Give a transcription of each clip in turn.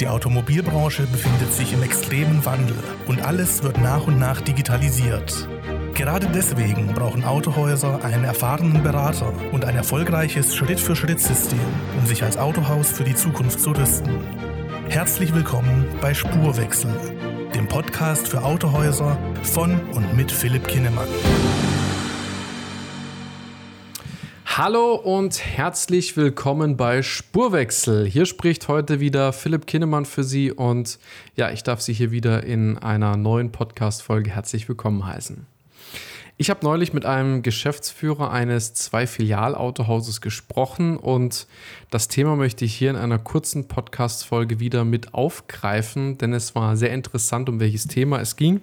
Die Automobilbranche befindet sich im extremen Wandel und alles wird nach und nach digitalisiert. Gerade deswegen brauchen Autohäuser einen erfahrenen Berater und ein erfolgreiches Schritt-für-Schritt-System, um sich als Autohaus für die Zukunft zu rüsten. Herzlich willkommen bei Spurwechsel, dem Podcast für Autohäuser von und mit Philipp Kinnemann. Hallo und herzlich willkommen bei Spurwechsel. Hier spricht heute wieder Philipp Kinnemann für Sie und ja, ich darf Sie hier wieder in einer neuen Podcast-Folge herzlich willkommen heißen. Ich habe neulich mit einem Geschäftsführer eines zwei Filialautohauses gesprochen und das Thema möchte ich hier in einer kurzen Podcast-Folge wieder mit aufgreifen, denn es war sehr interessant, um welches Thema es ging.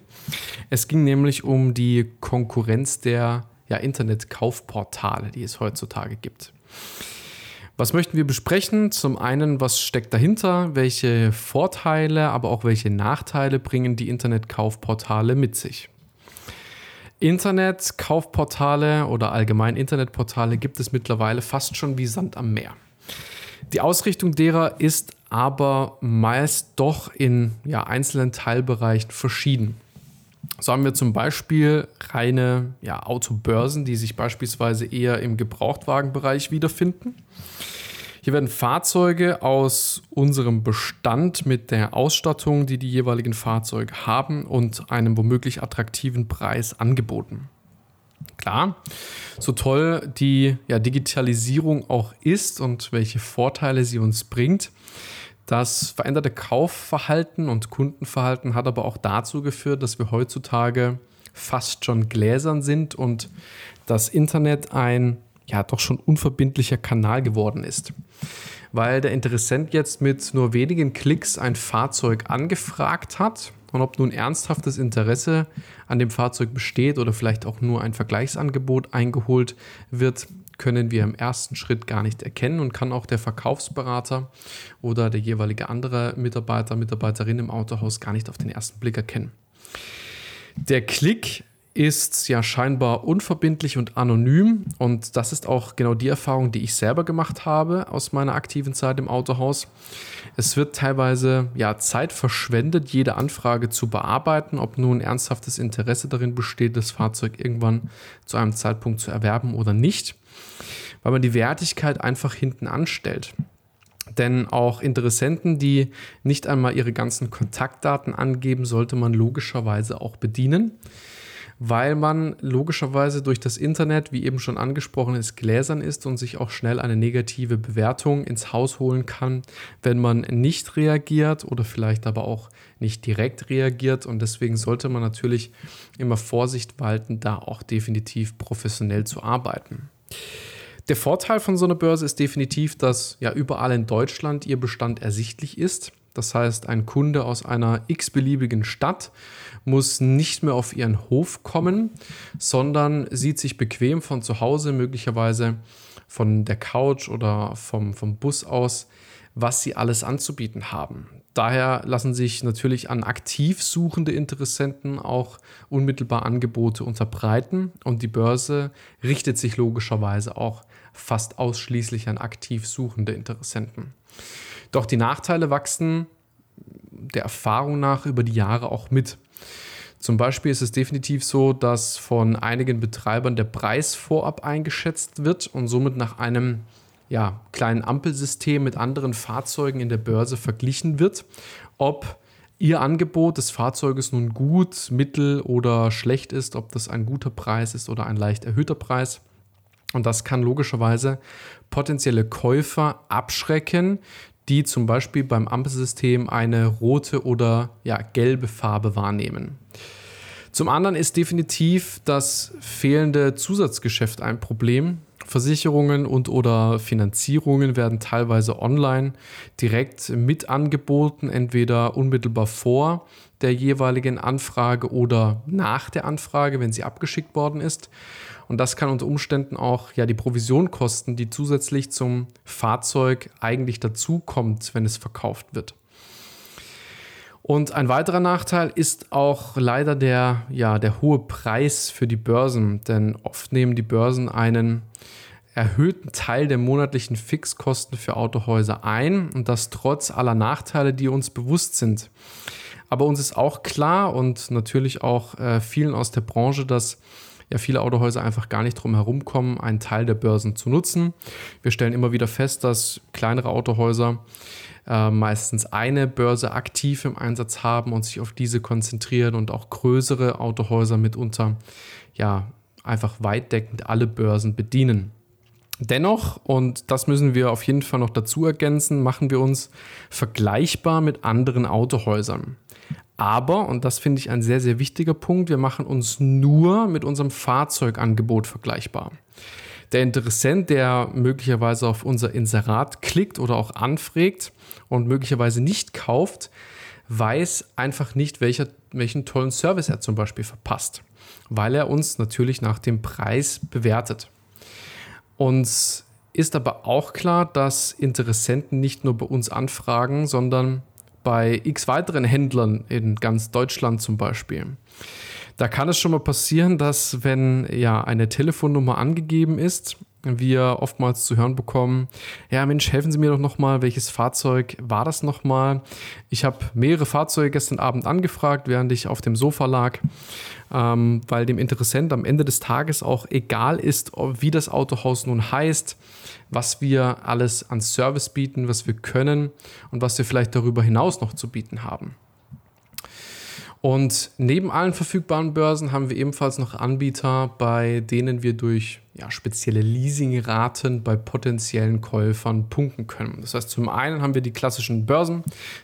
Es ging nämlich um die Konkurrenz der ja, Internetkaufportale, die es heutzutage gibt. Was möchten wir besprechen? Zum einen, was steckt dahinter? Welche Vorteile, aber auch welche Nachteile bringen die Internetkaufportale mit sich? Internetkaufportale oder allgemein Internetportale gibt es mittlerweile fast schon wie Sand am Meer. Die Ausrichtung derer ist aber meist doch in ja, einzelnen Teilbereichen verschieden. So haben wir zum Beispiel reine ja, Autobörsen, die sich beispielsweise eher im Gebrauchtwagenbereich wiederfinden. Hier werden Fahrzeuge aus unserem Bestand mit der Ausstattung, die die jeweiligen Fahrzeuge haben und einem womöglich attraktiven Preis angeboten. Klar, so toll die ja, Digitalisierung auch ist und welche Vorteile sie uns bringt, das veränderte Kaufverhalten und Kundenverhalten hat aber auch dazu geführt, dass wir heutzutage fast schon gläsern sind und das Internet ein ja doch schon unverbindlicher Kanal geworden ist. Weil der Interessent jetzt mit nur wenigen Klicks ein Fahrzeug angefragt hat und ob nun ernsthaftes Interesse an dem Fahrzeug besteht oder vielleicht auch nur ein Vergleichsangebot eingeholt wird, können wir im ersten Schritt gar nicht erkennen und kann auch der Verkaufsberater oder der jeweilige andere Mitarbeiter, Mitarbeiterin im Autohaus gar nicht auf den ersten Blick erkennen. Der Klick ist ja scheinbar unverbindlich und anonym und das ist auch genau die Erfahrung, die ich selber gemacht habe aus meiner aktiven Zeit im Autohaus. Es wird teilweise ja Zeit verschwendet, jede Anfrage zu bearbeiten, ob nun ernsthaftes Interesse darin besteht, das Fahrzeug irgendwann zu einem Zeitpunkt zu erwerben oder nicht weil man die Wertigkeit einfach hinten anstellt. Denn auch Interessenten, die nicht einmal ihre ganzen Kontaktdaten angeben, sollte man logischerweise auch bedienen, weil man logischerweise durch das Internet, wie eben schon angesprochen ist, gläsern ist und sich auch schnell eine negative Bewertung ins Haus holen kann, wenn man nicht reagiert oder vielleicht aber auch nicht direkt reagiert. Und deswegen sollte man natürlich immer Vorsicht walten, da auch definitiv professionell zu arbeiten. Der Vorteil von so einer Börse ist definitiv, dass ja überall in Deutschland ihr Bestand ersichtlich ist. Das heißt, ein Kunde aus einer x-beliebigen Stadt muss nicht mehr auf ihren Hof kommen, sondern sieht sich bequem von zu Hause, möglicherweise von der Couch oder vom, vom Bus aus, was sie alles anzubieten haben. Daher lassen sich natürlich an aktiv suchende Interessenten auch unmittelbar Angebote unterbreiten und die Börse richtet sich logischerweise auch fast ausschließlich an aktiv suchende Interessenten. Doch die Nachteile wachsen der Erfahrung nach über die Jahre auch mit. Zum Beispiel ist es definitiv so, dass von einigen Betreibern der Preis vorab eingeschätzt wird und somit nach einem ja, kleinen Ampelsystem mit anderen Fahrzeugen in der Börse verglichen wird, ob Ihr Angebot des Fahrzeuges nun gut, mittel oder schlecht ist, ob das ein guter Preis ist oder ein leicht erhöhter Preis. Und das kann logischerweise potenzielle Käufer abschrecken, die zum Beispiel beim Ampelsystem eine rote oder ja, gelbe Farbe wahrnehmen. Zum anderen ist definitiv das fehlende Zusatzgeschäft ein Problem. Versicherungen und oder Finanzierungen werden teilweise online direkt mit angeboten, entweder unmittelbar vor der jeweiligen Anfrage oder nach der Anfrage, wenn sie abgeschickt worden ist. Und das kann unter Umständen auch ja die Provision kosten, die zusätzlich zum Fahrzeug eigentlich dazukommt, wenn es verkauft wird. Und ein weiterer Nachteil ist auch leider der, ja, der hohe Preis für die Börsen, denn oft nehmen die Börsen einen erhöhten Teil der monatlichen Fixkosten für Autohäuser ein und das trotz aller Nachteile, die uns bewusst sind. Aber uns ist auch klar und natürlich auch äh, vielen aus der Branche, dass ja viele Autohäuser einfach gar nicht drum herum kommen, einen Teil der Börsen zu nutzen. Wir stellen immer wieder fest, dass kleinere Autohäuser äh, meistens eine Börse aktiv im Einsatz haben und sich auf diese konzentrieren und auch größere Autohäuser mitunter ja einfach weitdeckend alle Börsen bedienen. Dennoch, und das müssen wir auf jeden Fall noch dazu ergänzen, machen wir uns vergleichbar mit anderen Autohäusern. Aber, und das finde ich ein sehr, sehr wichtiger Punkt, wir machen uns nur mit unserem Fahrzeugangebot vergleichbar. Der Interessent, der möglicherweise auf unser Inserat klickt oder auch anfragt und möglicherweise nicht kauft, weiß einfach nicht, welcher, welchen tollen Service er zum Beispiel verpasst, weil er uns natürlich nach dem Preis bewertet. Uns ist aber auch klar, dass Interessenten nicht nur bei uns anfragen, sondern bei x weiteren Händlern in ganz Deutschland zum Beispiel. Da kann es schon mal passieren, dass wenn ja eine Telefonnummer angegeben ist, wir oftmals zu hören bekommen, ja Mensch, helfen Sie mir doch nochmal, welches Fahrzeug war das nochmal? Ich habe mehrere Fahrzeuge gestern Abend angefragt, während ich auf dem Sofa lag, ähm, weil dem Interessent am Ende des Tages auch egal ist, wie das Autohaus nun heißt, was wir alles an Service bieten, was wir können und was wir vielleicht darüber hinaus noch zu bieten haben. Und neben allen verfügbaren Börsen haben wir ebenfalls noch Anbieter, bei denen wir durch ja, spezielle Leasingraten bei potenziellen Käufern punkten können. Das heißt, zum einen haben wir die klassischen Börsen,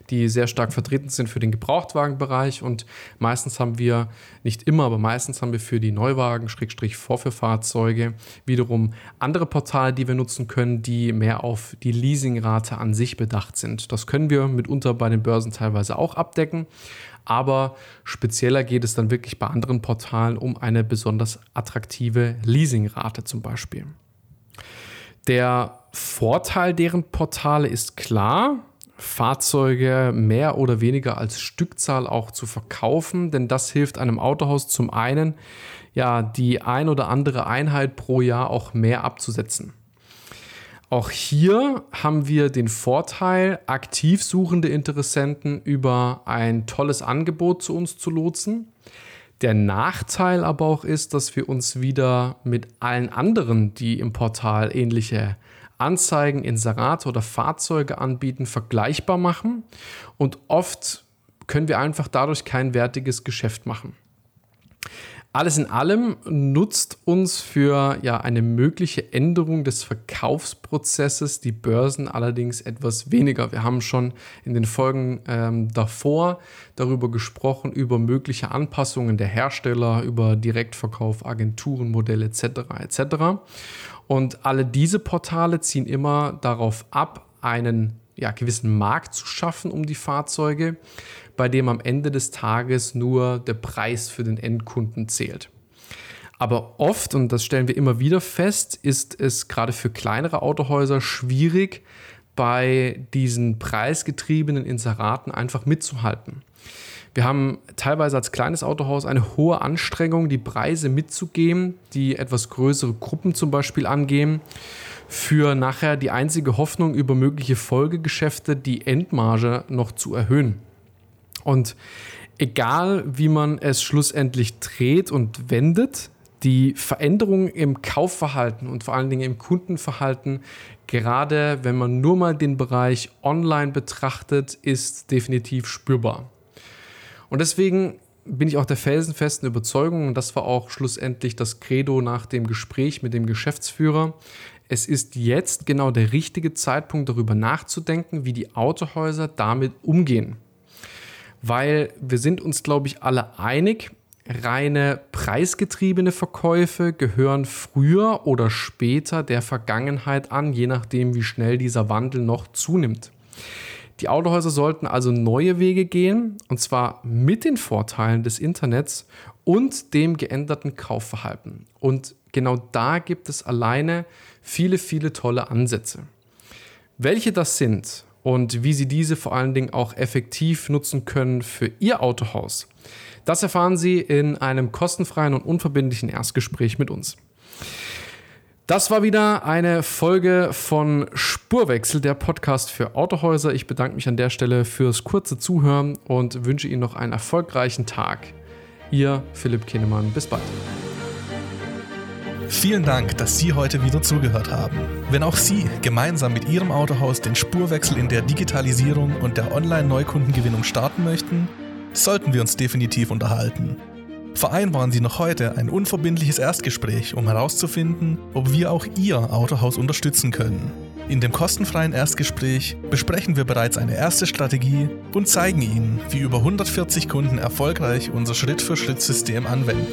die sehr stark vertreten sind für den Gebrauchtwagenbereich und meistens haben wir, nicht immer, aber meistens haben wir für die Neuwagen, Schrägstrich Vorführfahrzeuge wiederum andere Portale, die wir nutzen können, die mehr auf die Leasingrate an sich bedacht sind. Das können wir mitunter bei den Börsen teilweise auch abdecken aber spezieller geht es dann wirklich bei anderen Portalen um eine besonders attraktive Leasingrate zum Beispiel. Der Vorteil deren Portale ist klar, Fahrzeuge mehr oder weniger als Stückzahl auch zu verkaufen, denn das hilft einem Autohaus zum einen, ja, die ein oder andere Einheit pro Jahr auch mehr abzusetzen. Auch hier haben wir den Vorteil, aktiv suchende Interessenten über ein tolles Angebot zu uns zu lotsen. Der Nachteil aber auch ist, dass wir uns wieder mit allen anderen, die im Portal ähnliche Anzeigen, Inserate oder Fahrzeuge anbieten, vergleichbar machen und oft können wir einfach dadurch kein wertiges Geschäft machen. Alles in allem nutzt uns für ja, eine mögliche Änderung des Verkaufsprozesses die Börsen allerdings etwas weniger. Wir haben schon in den Folgen ähm, davor darüber gesprochen, über mögliche Anpassungen der Hersteller, über Direktverkauf, Agenturenmodelle etc. etc. Und alle diese Portale ziehen immer darauf ab, einen ja, gewissen Markt zu schaffen um die Fahrzeuge bei dem am Ende des Tages nur der Preis für den Endkunden zählt. Aber oft, und das stellen wir immer wieder fest, ist es gerade für kleinere Autohäuser schwierig, bei diesen preisgetriebenen Inseraten einfach mitzuhalten. Wir haben teilweise als kleines Autohaus eine hohe Anstrengung, die Preise mitzugeben, die etwas größere Gruppen zum Beispiel angehen, für nachher die einzige Hoffnung über mögliche Folgegeschäfte die Endmarge noch zu erhöhen. Und egal wie man es schlussendlich dreht und wendet, die Veränderung im Kaufverhalten und vor allen Dingen im Kundenverhalten, gerade wenn man nur mal den Bereich Online betrachtet, ist definitiv spürbar. Und deswegen bin ich auch der felsenfesten Überzeugung, und das war auch schlussendlich das Credo nach dem Gespräch mit dem Geschäftsführer, es ist jetzt genau der richtige Zeitpunkt, darüber nachzudenken, wie die Autohäuser damit umgehen weil wir sind uns, glaube ich, alle einig, reine preisgetriebene Verkäufe gehören früher oder später der Vergangenheit an, je nachdem, wie schnell dieser Wandel noch zunimmt. Die Autohäuser sollten also neue Wege gehen, und zwar mit den Vorteilen des Internets und dem geänderten Kaufverhalten. Und genau da gibt es alleine viele, viele tolle Ansätze. Welche das sind und wie Sie diese vor allen Dingen auch effektiv nutzen können für Ihr Autohaus. Das erfahren Sie in einem kostenfreien und unverbindlichen Erstgespräch mit uns. Das war wieder eine Folge von Spurwechsel, der Podcast für Autohäuser. Ich bedanke mich an der Stelle fürs kurze Zuhören und wünsche Ihnen noch einen erfolgreichen Tag. Ihr Philipp Kenemann. Bis bald. Vielen Dank, dass Sie heute wieder zugehört haben. Wenn auch Sie gemeinsam mit Ihrem Autohaus den Spurwechsel in der Digitalisierung und der Online-Neukundengewinnung starten möchten, sollten wir uns definitiv unterhalten. Vereinbaren Sie noch heute ein unverbindliches Erstgespräch, um herauszufinden, ob wir auch Ihr Autohaus unterstützen können. In dem kostenfreien Erstgespräch besprechen wir bereits eine erste Strategie und zeigen Ihnen, wie über 140 Kunden erfolgreich unser Schritt-für-Schritt-System anwenden.